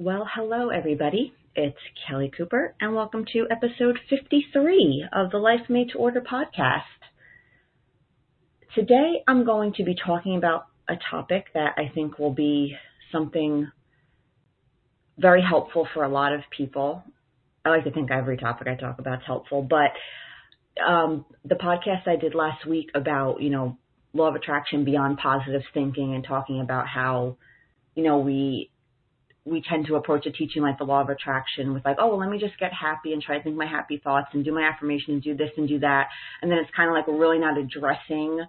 Well, hello, everybody. It's Kelly Cooper, and welcome to episode 53 of the Life Made to Order podcast. Today, I'm going to be talking about a topic that I think will be something very helpful for a lot of people. I like to think every topic I talk about is helpful, but um, the podcast I did last week about, you know, law of attraction beyond positive thinking and talking about how, you know, we we tend to approach a teaching like the law of attraction with like, oh, well, let me just get happy and try to think my happy thoughts and do my affirmation and do this and do that. And then it's kind of like we're really not addressing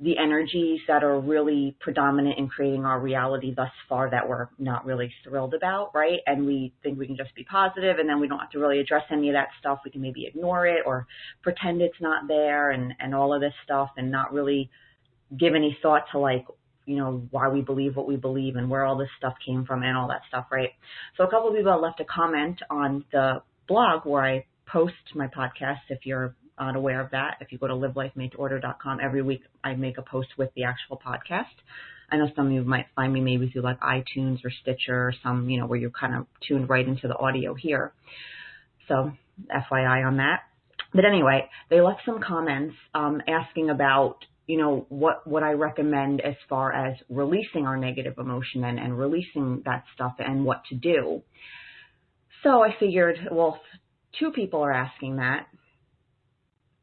the energies that are really predominant in creating our reality thus far that we're not really thrilled about, right? And we think we can just be positive and then we don't have to really address any of that stuff. We can maybe ignore it or pretend it's not there and, and all of this stuff and not really give any thought to like you know, why we believe what we believe and where all this stuff came from and all that stuff, right? So a couple of people left a comment on the blog where I post my podcast. If you're unaware of that, if you go to livelifemadeorder.com, every week I make a post with the actual podcast. I know some of you might find me maybe through like iTunes or Stitcher or some, you know, where you're kind of tuned right into the audio here. So FYI on that. But anyway, they left some comments um, asking about you know, what, what I recommend as far as releasing our negative emotion and, and releasing that stuff and what to do. So I figured, well, two people are asking that,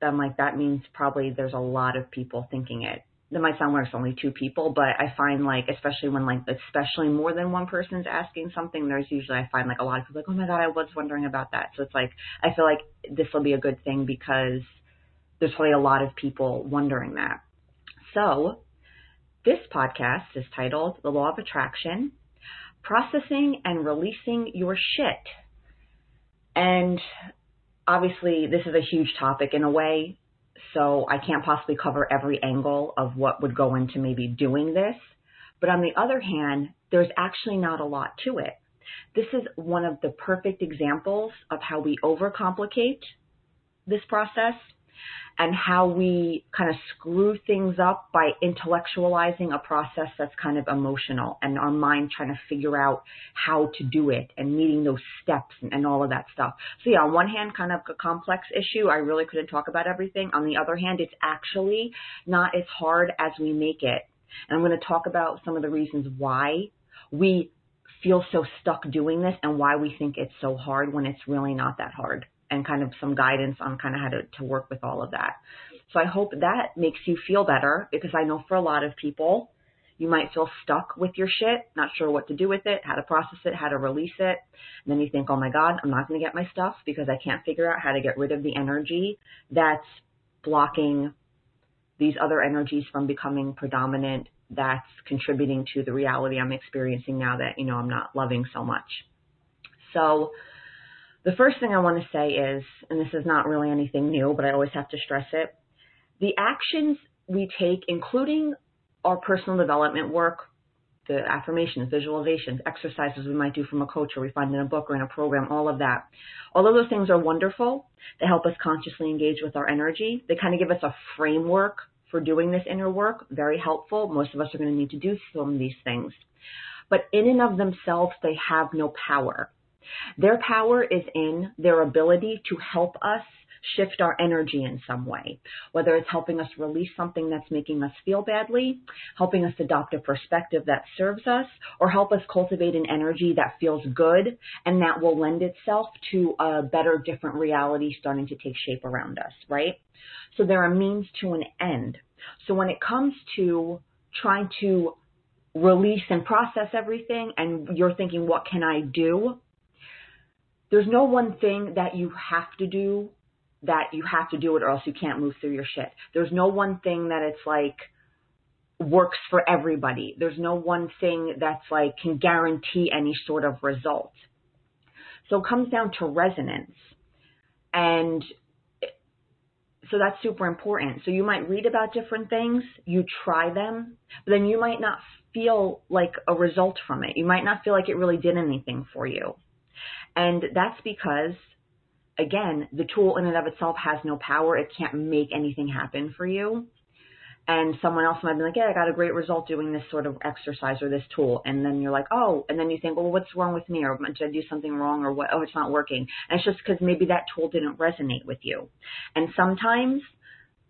then like that means probably there's a lot of people thinking it. That might sound like it's only two people, but I find like, especially when like, especially more than one person's asking something, there's usually, I find like a lot of people like, oh my God, I was wondering about that. So it's like, I feel like this will be a good thing because there's probably a lot of people wondering that. So, this podcast is titled The Law of Attraction Processing and Releasing Your Shit. And obviously, this is a huge topic in a way, so I can't possibly cover every angle of what would go into maybe doing this. But on the other hand, there's actually not a lot to it. This is one of the perfect examples of how we overcomplicate this process and how we kind of screw things up by intellectualizing a process that's kind of emotional and our mind trying to figure out how to do it and meeting those steps and, and all of that stuff. So yeah, on one hand, kind of a complex issue. I really couldn't talk about everything. On the other hand, it's actually not as hard as we make it. And I'm going to talk about some of the reasons why we feel so stuck doing this and why we think it's so hard when it's really not that hard and kind of some guidance on kind of how to, to work with all of that. So I hope that makes you feel better because I know for a lot of people, you might feel stuck with your shit, not sure what to do with it, how to process it, how to release it. And then you think, oh my God, I'm not going to get my stuff because I can't figure out how to get rid of the energy that's blocking these other energies from becoming predominant that's contributing to the reality I'm experiencing now that, you know, I'm not loving so much. So the first thing I want to say is, and this is not really anything new, but I always have to stress it, the actions we take, including our personal development work, the affirmations, visualizations, exercises we might do from a coach or we find in a book or in a program, all of that. Of those things are wonderful. They help us consciously engage with our energy. They kind of give us a framework for doing this inner work. Very helpful. Most of us are going to need to do some of these things. But in and of themselves, they have no power. Their power is in their ability to help us shift our energy in some way, whether it's helping us release something that's making us feel badly, helping us adopt a perspective that serves us, or help us cultivate an energy that feels good and that will lend itself to a better, different reality starting to take shape around us, right? So they're a means to an end. So when it comes to trying to release and process everything and you're thinking, what can I do? There's no one thing that you have to do that you have to do it or else you can't move through your shit. There's no one thing that it's like works for everybody. There's no one thing that's like can guarantee any sort of result. So it comes down to resonance. And so that's super important. So you might read about different things, you try them, but then you might not feel like a result from it. You might not feel like it really did anything for you. And that's because, again, the tool in and of itself has no power. It can't make anything happen for you. and someone else might be like, yeah, I got a great result doing this sort of exercise or this tool. And then you're like, oh, and then you think, well, what's wrong with me? Or did I do something wrong? Or what? Oh, it's not working. And it's just because maybe that tool didn't resonate with you. And sometimes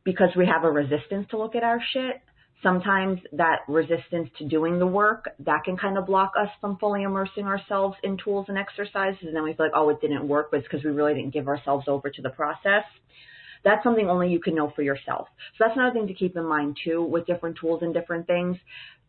because we have a resistance to look at our shit, sometimes that resistance to doing the work, that can kind of block us from fully immersing ourselves in tools and exercises. And then we feel like, oh, it didn't work, but it's because we really didn't give ourselves over to the process. That's something only you can know for yourself. So that's another thing to keep in mind too with different tools and different things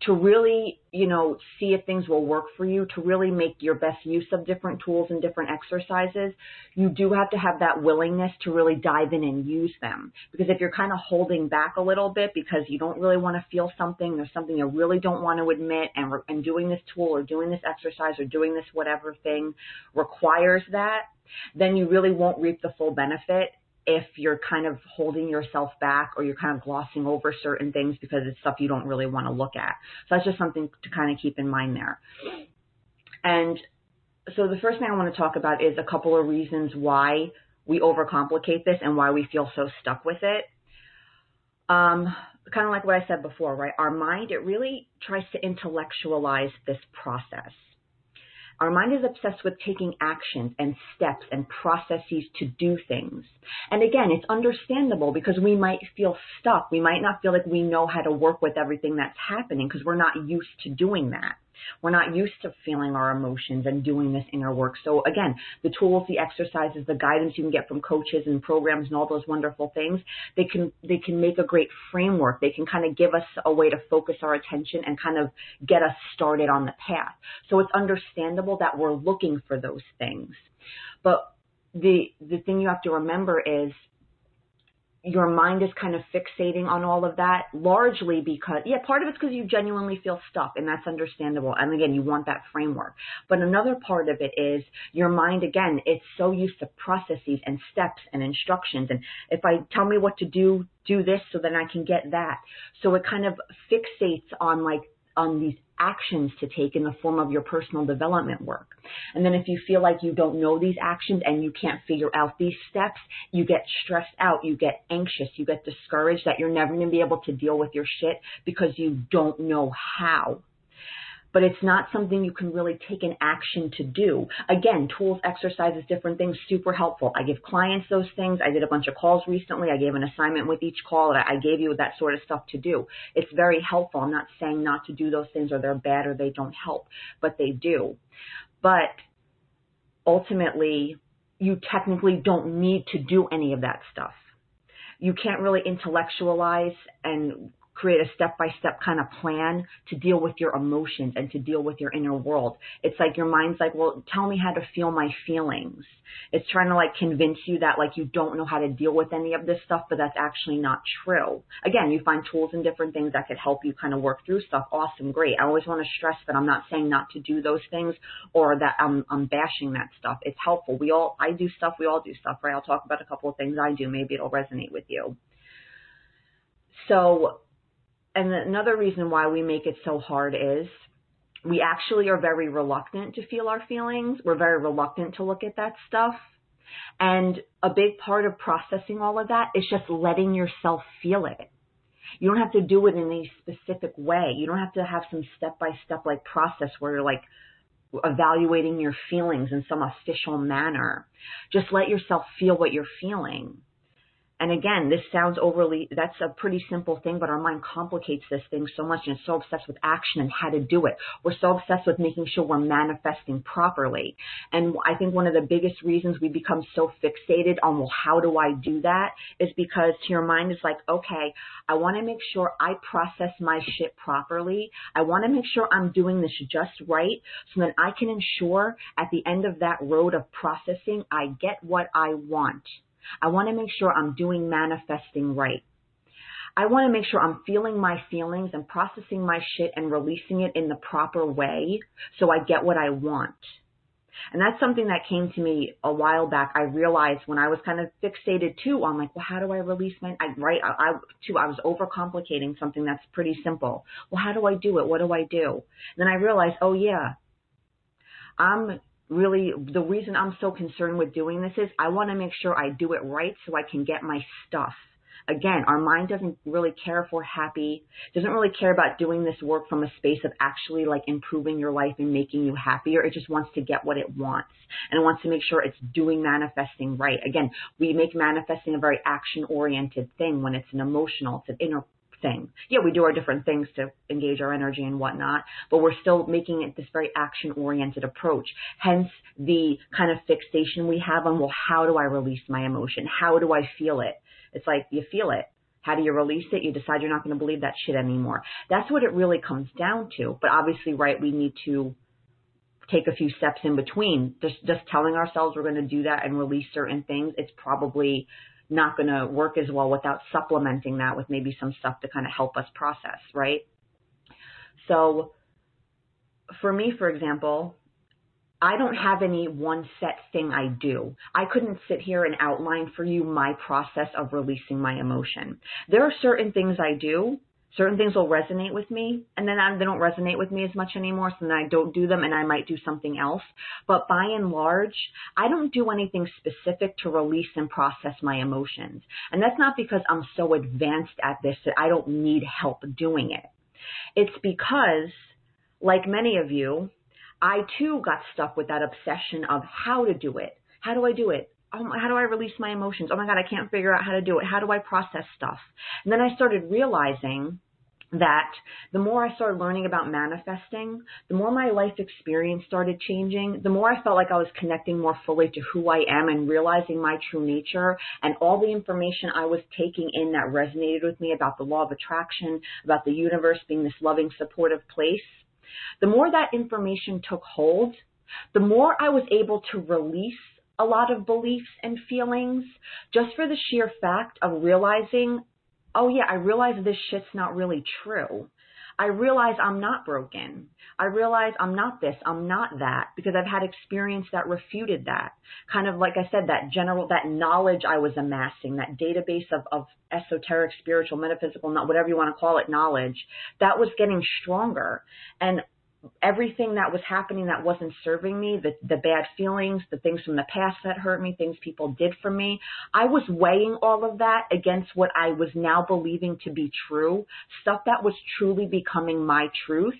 to really, you know, see if things will work for you, to really make your best use of different tools and different exercises, you do have to have that willingness to really dive in and use them. Because if you're kind of holding back a little bit because you don't really want to feel something, there's something you really don't want to admit, and, and doing this tool or doing this exercise or doing this whatever thing requires that, then you really won't reap the full benefit if you're kind of holding yourself back or you're kind of glossing over certain things because it's stuff you don't really want to look at. So that's just something to kind of keep in mind there. And so the first thing I want to talk about is a couple of reasons why we overcomplicate this and why we feel so stuck with it. Um, kind of like what I said before, right? Our mind, it really tries to intellectualize this process. Our mind is obsessed with taking actions and steps and processes to do things. And again, it's understandable because we might feel stuck. We might not feel like we know how to work with everything that's happening because we're not used to doing that. We're not used to feeling our emotions and doing this inner work. So again, the tools, the exercises, the guidance you can get from coaches and programs and all those wonderful things, they can, they can make a great framework. They can kind of give us a way to focus our attention and kind of get us started on the path. So it's understandable that we're looking for those things. But the, the thing you have to remember is your mind is kind of fixating on all of that largely because, yeah, part of it's because you genuinely feel stuck and that's understandable. And again, you want that framework. But another part of it is your mind, again, it's so used to processes and steps and instructions. And if I tell me what to do, do this so then I can get that. So it kind of fixates on like on these actions to take in the form of your personal development work. And then if you feel like you don't know these actions and you can't figure out these steps, you get stressed out, you get anxious, you get discouraged that you're never going to be able to deal with your shit because you don't know how but it's not something you can really take an action to do. Again, tools, exercises, different things, super helpful. I give clients those things. I did a bunch of calls recently. I gave an assignment with each call. I gave you that sort of stuff to do. It's very helpful. I'm not saying not to do those things or they're bad or they don't help, but they do. But ultimately, you technically don't need to do any of that stuff you can't really intellectualize and create a step by step kind of plan to deal with your emotions and to deal with your inner world. It's like your mind's like, well, tell me how to feel my feelings. It's trying to like convince you that like you don't know how to deal with any of this stuff, but that's actually not true. Again, you find tools and different things that could help you kind of work through stuff. Awesome, great. I always want to stress that I'm not saying not to do those things or that I'm, I'm bashing that stuff. It's helpful. We all, I do stuff, we all do stuff, right? I'll talk about a couple of things I do. Maybe it'll resonate with you. So and another reason why we make it so hard is we actually are very reluctant to feel our feelings. We're very reluctant to look at that stuff. And a big part of processing all of that is just letting yourself feel it. You don't have to do it in a specific way. You don't have to have some step by step like process where you're like evaluating your feelings in some official manner. Just let yourself feel what you're feeling. And again, this sounds overly, that's a pretty simple thing, but our mind complicates this thing so much and is so obsessed with action and how to do it. We're so obsessed with making sure we're manifesting properly. And I think one of the biggest reasons we become so fixated on, well, how do I do that is because to your mind is like, okay, I want to make sure I process my shit properly. I want to make sure I'm doing this just right so that I can ensure at the end of that road of processing, I get what I want. I want to make sure I'm doing manifesting right. I want to make sure I'm feeling my feelings and processing my shit and releasing it in the proper way so I get what I want. And that's something that came to me a while back. I realized when I was kind of fixated too on like, well, how do I release my, I, right, I, I, too, I was overcomplicating something that's pretty simple. Well, how do I do it? What do I do? And then I realized, oh yeah, I'm really the reason I'm so concerned with doing this is I want to make sure I do it right so I can get my stuff. Again, our mind doesn't really care if we're happy, doesn't really care about doing this work from a space of actually like improving your life and making you happier. It just wants to get what it wants and it wants to make sure it's doing manifesting right. Again, we make manifesting a very action oriented thing when it's an emotional, it's an inner thing. Yeah, we do our different things to engage our energy and whatnot, but we're still making it this very action oriented approach. Hence the kind of fixation we have on, well, how do I release my emotion? How do I feel it? It's like you feel it. How do you release it? You decide you're not going to believe that shit anymore. That's what it really comes down to. But obviously, right, we need to take a few steps in between. Just just telling ourselves we're going to do that and release certain things, it's probably not going to work as well without supplementing that with maybe some stuff to kind of help us process, right? So for me, for example, I don't have any one set thing I do. I couldn't sit here and outline for you my process of releasing my emotion. There are certain things I do certain things will resonate with me and then I, they don't resonate with me as much anymore so then I don't do them and I might do something else. But by and large I don't do anything specific to release and process my emotions. And that's not because I'm so advanced at this that I don't need help doing it. It's because like many of you I too got stuck with that obsession of how to do it. How do I do it oh, how do I release my emotions? Oh my God, I can't figure out how to do it. How do I process stuff? And then I started realizing that the more I started learning about manifesting, the more my life experience started changing, the more I felt like I was connecting more fully to who I am and realizing my true nature and all the information I was taking in that resonated with me about the law of attraction, about the universe being this loving, supportive place. The more that information took hold, the more I was able to release a lot of beliefs and feelings just for the sheer fact of realizing, oh yeah, I realize this shit's not really true. I realize I'm not broken. I realize I'm not this, I'm not that, because I've had experience that refuted that. Kind of like I said, that general, that knowledge I was amassing, that database of, of esoteric, spiritual, metaphysical, not whatever you want to call it, knowledge, that was getting stronger. And everything that was happening that wasn't serving me, the, the bad feelings, the things from the past that hurt me, things people did for me, I was weighing all of that against what I was now believing to be true, stuff that was truly becoming my truth.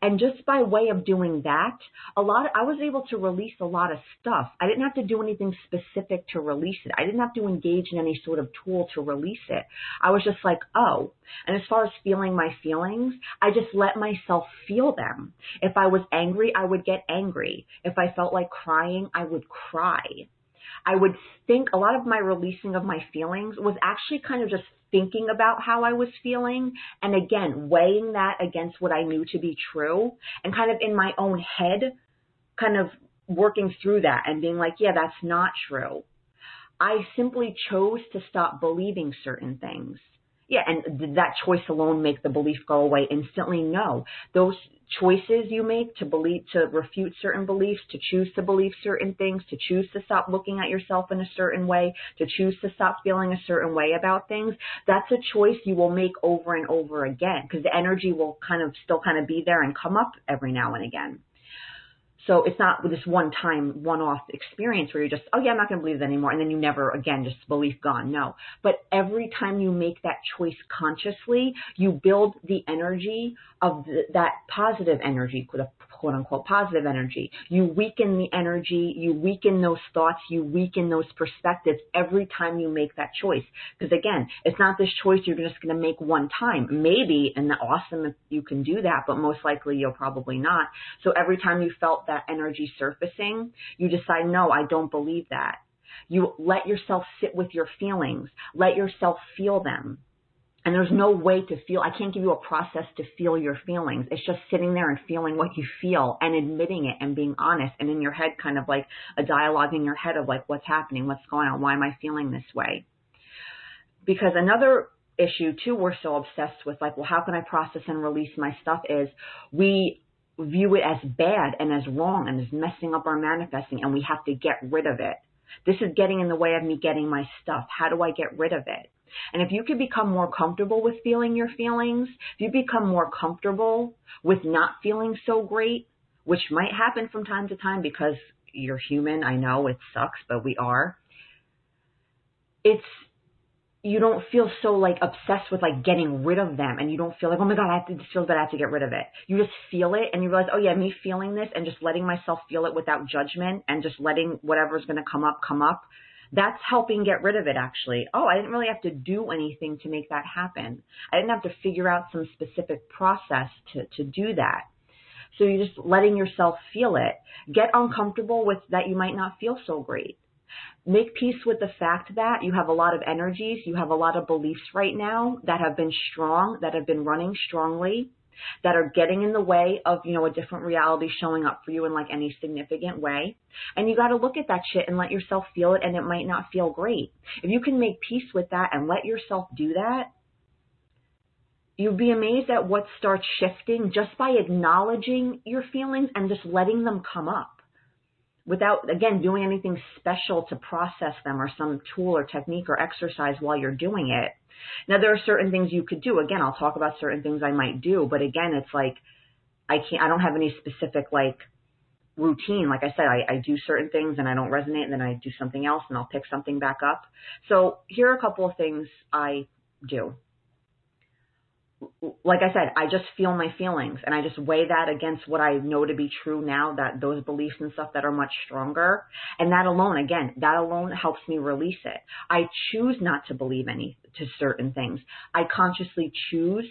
And just by way of doing that, a lot of, I was able to release a lot of stuff. I didn't have to do anything specific to release it. I didn't have to engage in any sort of tool to release it. I was just like, oh. And as far as feeling my feelings, I just let myself feel them. If I was angry, I would get angry. If I felt like crying, I would cry. I would think a lot of my releasing of my feelings was actually kind of just thinking about how I was feeling and again, weighing that against what I knew to be true and kind of in my own head, kind of working through that and being like, yeah, that's not true. I simply chose to stop believing certain things. Yeah, and did that choice alone make the belief go away instantly? No. Those choices you make to believe, to refute certain beliefs, to choose to believe certain things, to choose to stop looking at yourself in a certain way, to choose to stop feeling a certain way about things, that's a choice you will make over and over again because the energy will kind of still kind of be there and come up every now and again. So it's not this one time, one off experience where you're just, oh yeah, I'm not going to believe that anymore. And then you never again, just belief gone. No. But every time you make that choice consciously, you build the energy of the, that positive energy, quote unquote positive energy. You weaken the energy, you weaken those thoughts, you weaken those perspectives every time you make that choice. Because again, it's not this choice you're just going to make one time. Maybe, and awesome if you can do that, but most likely you'll probably not. So every time you felt that energy surfacing, you decide, no, I don't believe that. You let yourself sit with your feelings. Let yourself feel them. And there's no way to feel, I can't give you a process to feel your feelings. It's just sitting there and feeling what you feel and admitting it and being honest and in your head kind of like a dialogue in your head of like what's happening, what's going on, why am I feeling this way? Because another issue too we're so obsessed with like, well, how can I process and release my stuff is we view it as bad and as wrong and as messing up our manifesting and we have to get rid of it. This is getting in the way of me getting my stuff. How do I get rid of it? And if you could become more comfortable with feeling your feelings, if you become more comfortable with not feeling so great, which might happen from time to time because you're human, I know it sucks, but we are. It's you don't feel so like obsessed with like getting rid of them and you don't feel like, oh my God, I have to, this feels bad, I have to get rid of it. You just feel it and you realize, oh yeah, me feeling this and just letting myself feel it without judgment and just letting whatever's going to come up, come up. That's helping get rid of it actually. Oh, I didn't really have to do anything to make that happen. I didn't have to figure out some specific process to, to do that. So you're just letting yourself feel it. Get uncomfortable with that you might not feel so great make peace with the fact that you have a lot of energies, you have a lot of beliefs right now that have been strong, that have been running strongly, that are getting in the way of, you know, a different reality showing up for you in like any significant way. And you got to look at that shit and let yourself feel it and it might not feel great. If you can make peace with that and let yourself do that, you'd be amazed at what starts shifting just by acknowledging your feelings and just letting them come up without, again, doing anything special to process them or some tool or technique or exercise while you're doing it. Now, there are certain things you could do. Again, I'll talk about certain things I might do, but again, it's like, I can't, I don't have any specific like routine. Like I said, I, I do certain things and I don't resonate and then I do something else and I'll pick something back up. So here are a couple of things I do like I said, I just feel my feelings and I just weigh that against what I know to be true now, that those beliefs and stuff that are much stronger. And that alone, again, that alone helps me release it. I choose not to believe any to certain things. I consciously choose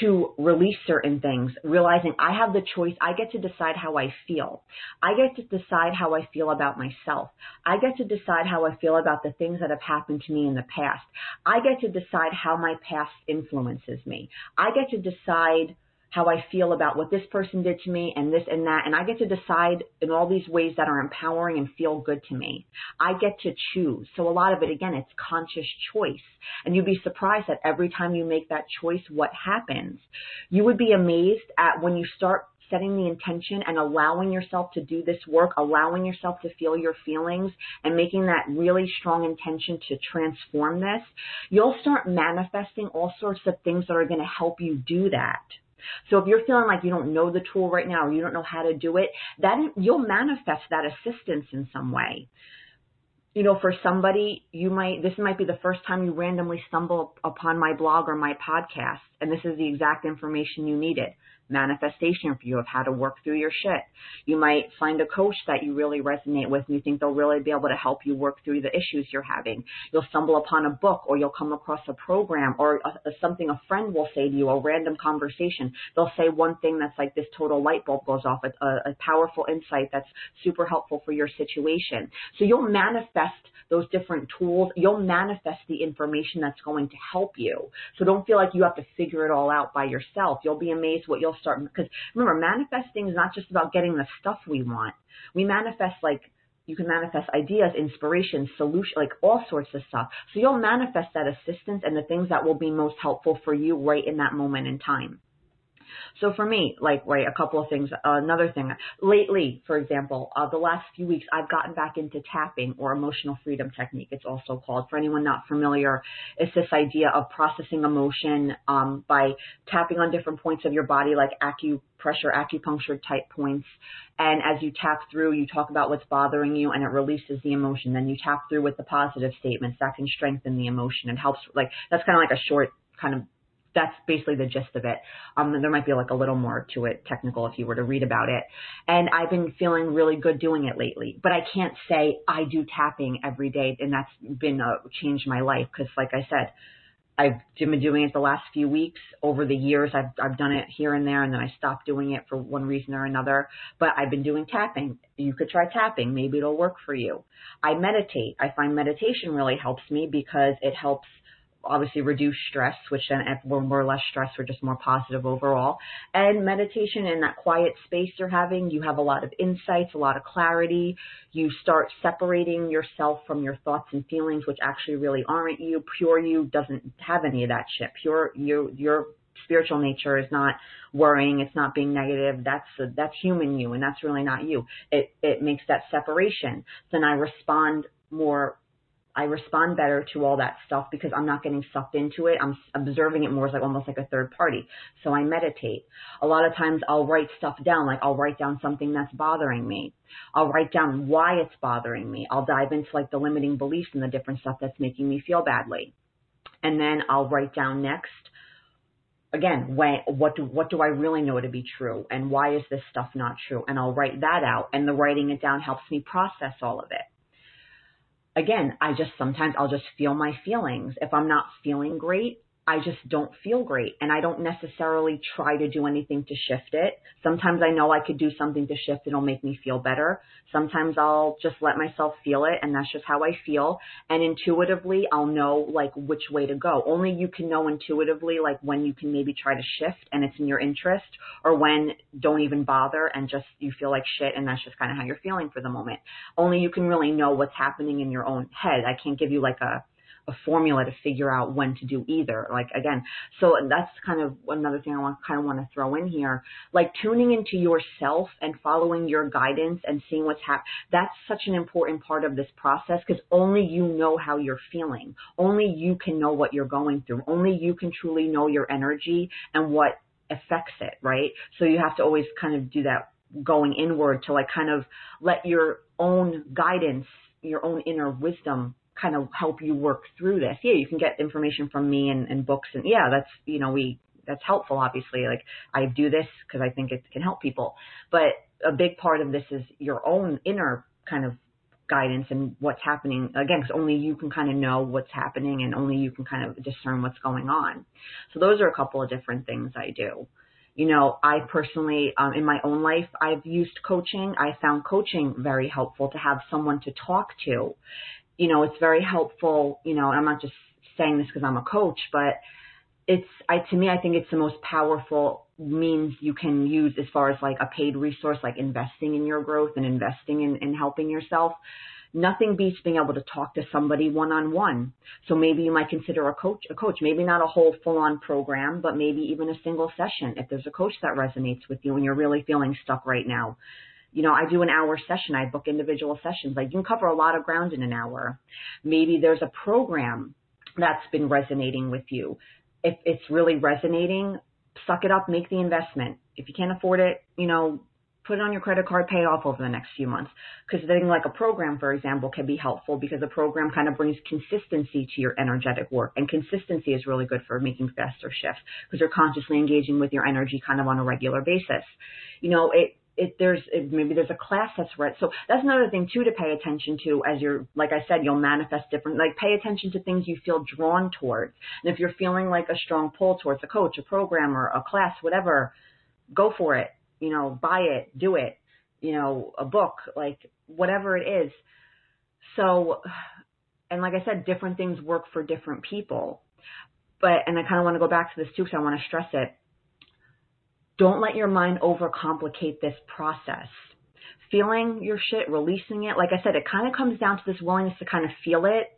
to release certain things, realizing I have the choice. I get to decide how I feel. I get to decide how I feel about myself. I get to decide how I feel about the things that have happened to me in the past. I get to decide how my past influences me. I get to decide how I feel about what this person did to me and this and that. And I get to decide in all these ways that are empowering and feel good to me. I get to choose. So a lot of it, again, it's conscious choice. And you'd be surprised that every time you make that choice, what happens. You would be amazed at when you start setting the intention and allowing yourself to do this work, allowing yourself to feel your feelings and making that really strong intention to transform this, you'll start manifesting all sorts of things that are going to help you do that. So if you're feeling like you don't know the tool right now or you don't know how to do it, that you'll manifest that assistance in some way. You know, for somebody, you might, this might be the first time you randomly stumble upon my blog or my podcast, and this is the exact information you needed manifestation for you of how to work through your shit. You might find a coach that you really resonate with and you think they'll really be able to help you work through the issues you're having. You'll stumble upon a book or you'll come across a program or a, a, something a friend will say to you, a random conversation. They'll say one thing that's like this total light bulb goes off, a, a powerful insight that's super helpful for your situation. So you'll manifest those different tools. You'll manifest the information that's going to help you. So don't feel like you have to figure it all out by yourself. You'll be amazed what you'll start because remember manifesting is not just about getting the stuff we want. We manifest like you can manifest ideas, inspiration, solution, like all sorts of stuff. So you'll manifest that assistance and the things that will be most helpful for you right in that moment in time. So for me, like, right, a couple of things. Uh, another thing, lately, for example, uh, the last few weeks, I've gotten back into tapping or emotional freedom technique. It's also called. For anyone not familiar, it's this idea of processing emotion um, by tapping on different points of your body, like acupressure, acupuncture type points. And as you tap through, you talk about what's bothering you, and it releases the emotion. Then you tap through with the positive statements that can strengthen the emotion and helps. Like that's kind of like a short kind of that's basically the gist of it. Um, there might be like a little more to it, technical, if you were to read about it. And I've been feeling really good doing it lately. But I can't say I do tapping every day, and that's been a changed my life because, like I said, I've been doing it the last few weeks. Over the years, I've I've done it here and there, and then I stopped doing it for one reason or another. But I've been doing tapping. You could try tapping. Maybe it'll work for you. I meditate. I find meditation really helps me because it helps obviously reduce stress, which then if we're more or less stressed, we're just more positive overall. And meditation in that quiet space you're having, you have a lot of insights, a lot of clarity. You start separating yourself from your thoughts and feelings, which actually really aren't you. Pure you doesn't have any of that shit. Pure you, your spiritual nature is not worrying. It's not being negative. That's that's human you, and that's really not you. It it makes that separation. Then I respond more I respond better to all that stuff because I'm not getting sucked into it. I'm observing it more as like almost like a third party. So I meditate. A lot of times I'll write stuff down, like I'll write down something that's bothering me. I'll write down why it's bothering me. I'll dive into like the limiting beliefs and the different stuff that's making me feel badly. And then I'll write down next again, when, what do what do I really know to be true, and why is this stuff not true? And I'll write that out, and the writing it down helps me process all of it. Again, I just sometimes I'll just feel my feelings. If I'm not feeling great, I just don't feel great and I don't necessarily try to do anything to shift it. Sometimes I know I could do something to shift it. It'll make me feel better. Sometimes I'll just let myself feel it and that's just how I feel. And intuitively, I'll know like which way to go. Only you can know intuitively like when you can maybe try to shift and it's in your interest or when don't even bother and just you feel like shit and that's just kind of how you're feeling for the moment. Only you can really know what's happening in your own head. I can't give you like a a formula to figure out when to do either. Like again, so that's kind of another thing I want kind of want to throw in here. Like tuning into yourself and following your guidance and seeing what's happening. That's such an important part of this process because only you know how you're feeling. Only you can know what you're going through. Only you can truly know your energy and what affects it, right? So you have to always kind of do that going inward to like kind of let your own guidance, your own inner wisdom kind of help you work through this. Yeah, you can get information from me and, and books and yeah, that's, you know, we, that's helpful obviously. Like I do this because I think it can help people. But a big part of this is your own inner kind of guidance and what's happening again because only you can kind of know what's happening and only you can kind of discern what's going on so those are a couple of different things i do you know i personally um, in my own life i've used coaching i found coaching very helpful to have someone to talk to you know, it's very helpful, you know, I'm not just saying this because I'm a coach, but it's, I, to me, I think it's the most powerful means you can use as far as like a paid resource, like investing in your growth and investing in, in helping yourself. Nothing beats being able to talk to somebody one on one. So maybe you might consider a coach, a coach, maybe not a whole full on program, but maybe even a single session. If there's a coach that resonates with you and you're really feeling stuck right now, you know, I do an hour session. I book individual sessions. Like you can cover a lot of ground in an hour. Maybe there's a program that's been resonating with you. If it's really resonating, suck it up, make the investment. If you can't afford it, you know, put it on your credit card, pay it off over the next few months. Because thing like a program, for example, can be helpful because a program kind of brings consistency to your energetic work. And consistency is really good for making faster shifts because you're consciously engaging with your energy kind of on a regular basis. You know, it, if there's maybe there's a class that's right. So that's another thing too to pay attention to as you're like I said, you'll manifest different like pay attention to things you feel drawn towards. And if you're feeling like a strong pull towards a coach, a programmer, a class, whatever, go for it. You know, buy it, do it, you know, a book, like whatever it is. So and like I said, different things work for different people. But and I kind of want to go back to this too because I want to stress it don't let your mind overcomplicate this process. Feeling your shit, releasing it, like I said, it kind of comes down to this willingness to kind of feel it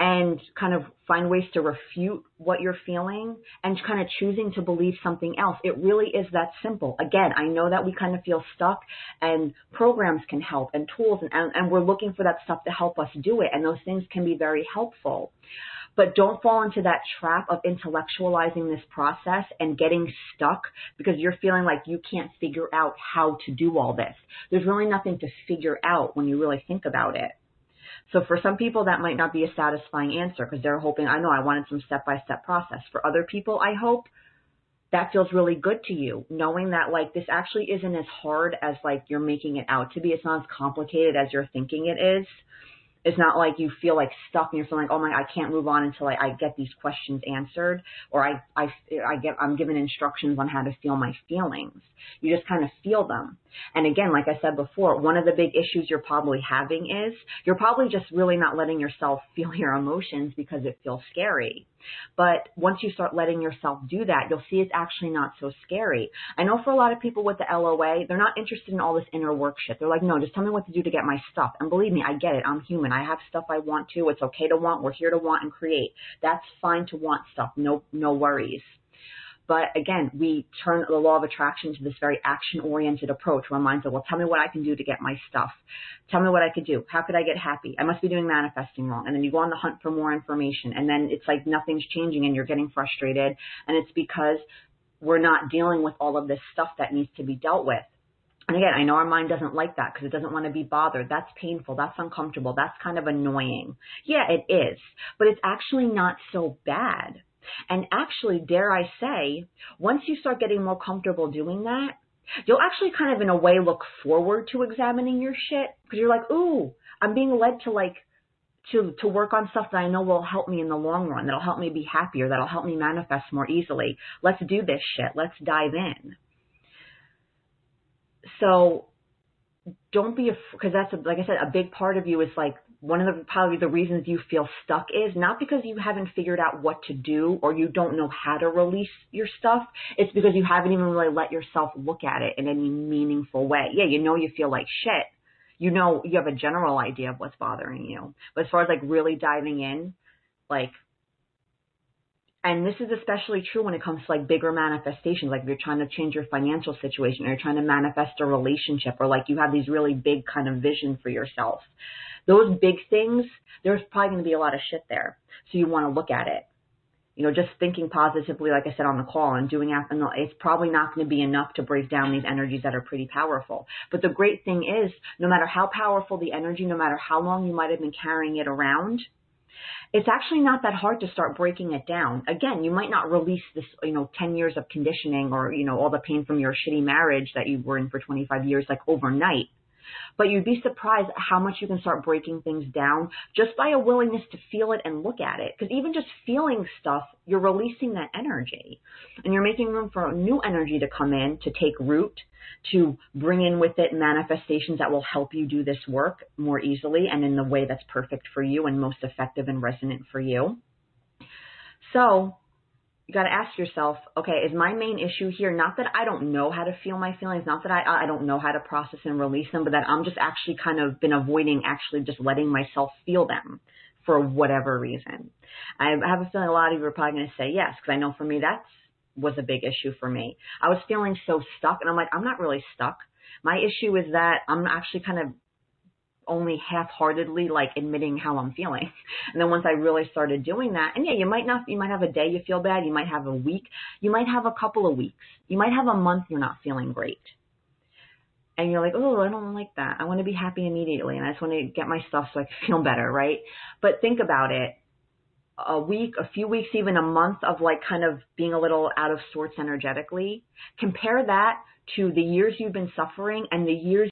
and kind of find ways to refute what you're feeling and kind of choosing to believe something else. It really is that simple. Again, I know that we kind of feel stuck and programs can help and tools and, and, and we're looking for that stuff to help us do it. And those things can be very helpful. But don't fall into that trap of intellectualizing this process and getting stuck because you're feeling like you can't figure out how to do all this. There's really nothing to figure out when you really think about it. So for some people, that might not be a satisfying answer because they're hoping, I know I wanted some step by step process. For other people, I hope that feels really good to you, knowing that like this actually isn't as hard as like you're making it out to be. It's not as complicated as you're thinking it is. It's not like you feel like stuck and you're feeling like, oh my, I can't move on until I, I get these questions answered or I, I, I get, I'm given instructions on how to feel my feelings. You just kind of feel them. And again, like I said before, one of the big issues you're probably having is you're probably just really not letting yourself feel your emotions because it feels scary. But once you start letting yourself do that, you'll see it's actually not so scary. I know for a lot of people with the LOA, they're not interested in all this inner work shit. They're like, no, just tell me what to do to get my stuff. And believe me, I get it. I'm human. I have stuff I want to. It's okay to want. We're here to want and create. That's fine to want stuff. No, no worries. But again, we turn the law of attraction to this very action oriented approach where our minds are, well, tell me what I can do to get my stuff. Tell me what I could do. How could I get happy? I must be doing manifesting wrong. And then you go on the hunt for more information and then it's like nothing's changing and you're getting frustrated. And it's because we're not dealing with all of this stuff that needs to be dealt with. And again, I know our mind doesn't like that because it doesn't want to be bothered. That's painful. That's uncomfortable. That's kind of annoying. Yeah, it is. But it's actually not so bad. And actually, dare I say, once you start getting more comfortable doing that, you'll actually kind of in a way look forward to examining your shit because you're like, ooh, I'm being led to like to to work on stuff that I know will help me in the long run, that'll help me be happier, that'll help me manifest more easily. Let's do this shit. Let's dive in. So don't be because that's a, like I said, a big part of you is like one of the probably the reasons you feel stuck is not because you haven't figured out what to do or you don't know how to release your stuff. It's because you haven't even really let yourself look at it in any meaningful way. Yeah, you know you feel like shit. You know you have a general idea of what's bothering you. But as far as like really diving in, like and this is especially true when it comes to like bigger manifestations, like if you're trying to change your financial situation or you're trying to manifest a relationship or like you have these really big kind of vision for yourself. Those big things, there's probably going to be a lot of shit there. So you want to look at it. You know, just thinking positively, like I said on the call and doing it, it's probably not going to be enough to break down these energies that are pretty powerful. But the great thing is, no matter how powerful the energy, no matter how long you might have been carrying it around, it's actually not that hard to start breaking it down. Again, you might not release this, you know, 10 years of conditioning or, you know, all the pain from your shitty marriage that you were in for 25 years like overnight. But you'd be surprised how much you can start breaking things down just by a willingness to feel it and look at it. Because even just feeling stuff, you're releasing that energy. And you're making room for new energy to come in, to take root, to bring in with it manifestations that will help you do this work more easily and in the way that's perfect for you and most effective and resonant for you. So you got to ask yourself, okay, is my main issue here not that I don't know how to feel my feelings, not that I I don't know how to process and release them, but that I'm just actually kind of been avoiding actually just letting myself feel them for whatever reason. I have a feeling a lot of you are probably going to say yes, because I know for me that's was a big issue for me. I was feeling so stuck, and I'm like, I'm not really stuck. My issue is that I'm actually kind of only half-heartedly like admitting how I'm feeling. And then once I really started doing that, and yeah, you might not, you might have a day you feel bad, you might have a week, you might have a couple of weeks, you might have a month you're not feeling great. And you're like, oh, I don't like that. I want to be happy immediately, and I just want to get my stuff so I can feel better, right? But think about it. A week, a few weeks, even a month of like kind of being a little out of sorts energetically. Compare that to the years you've been suffering and the years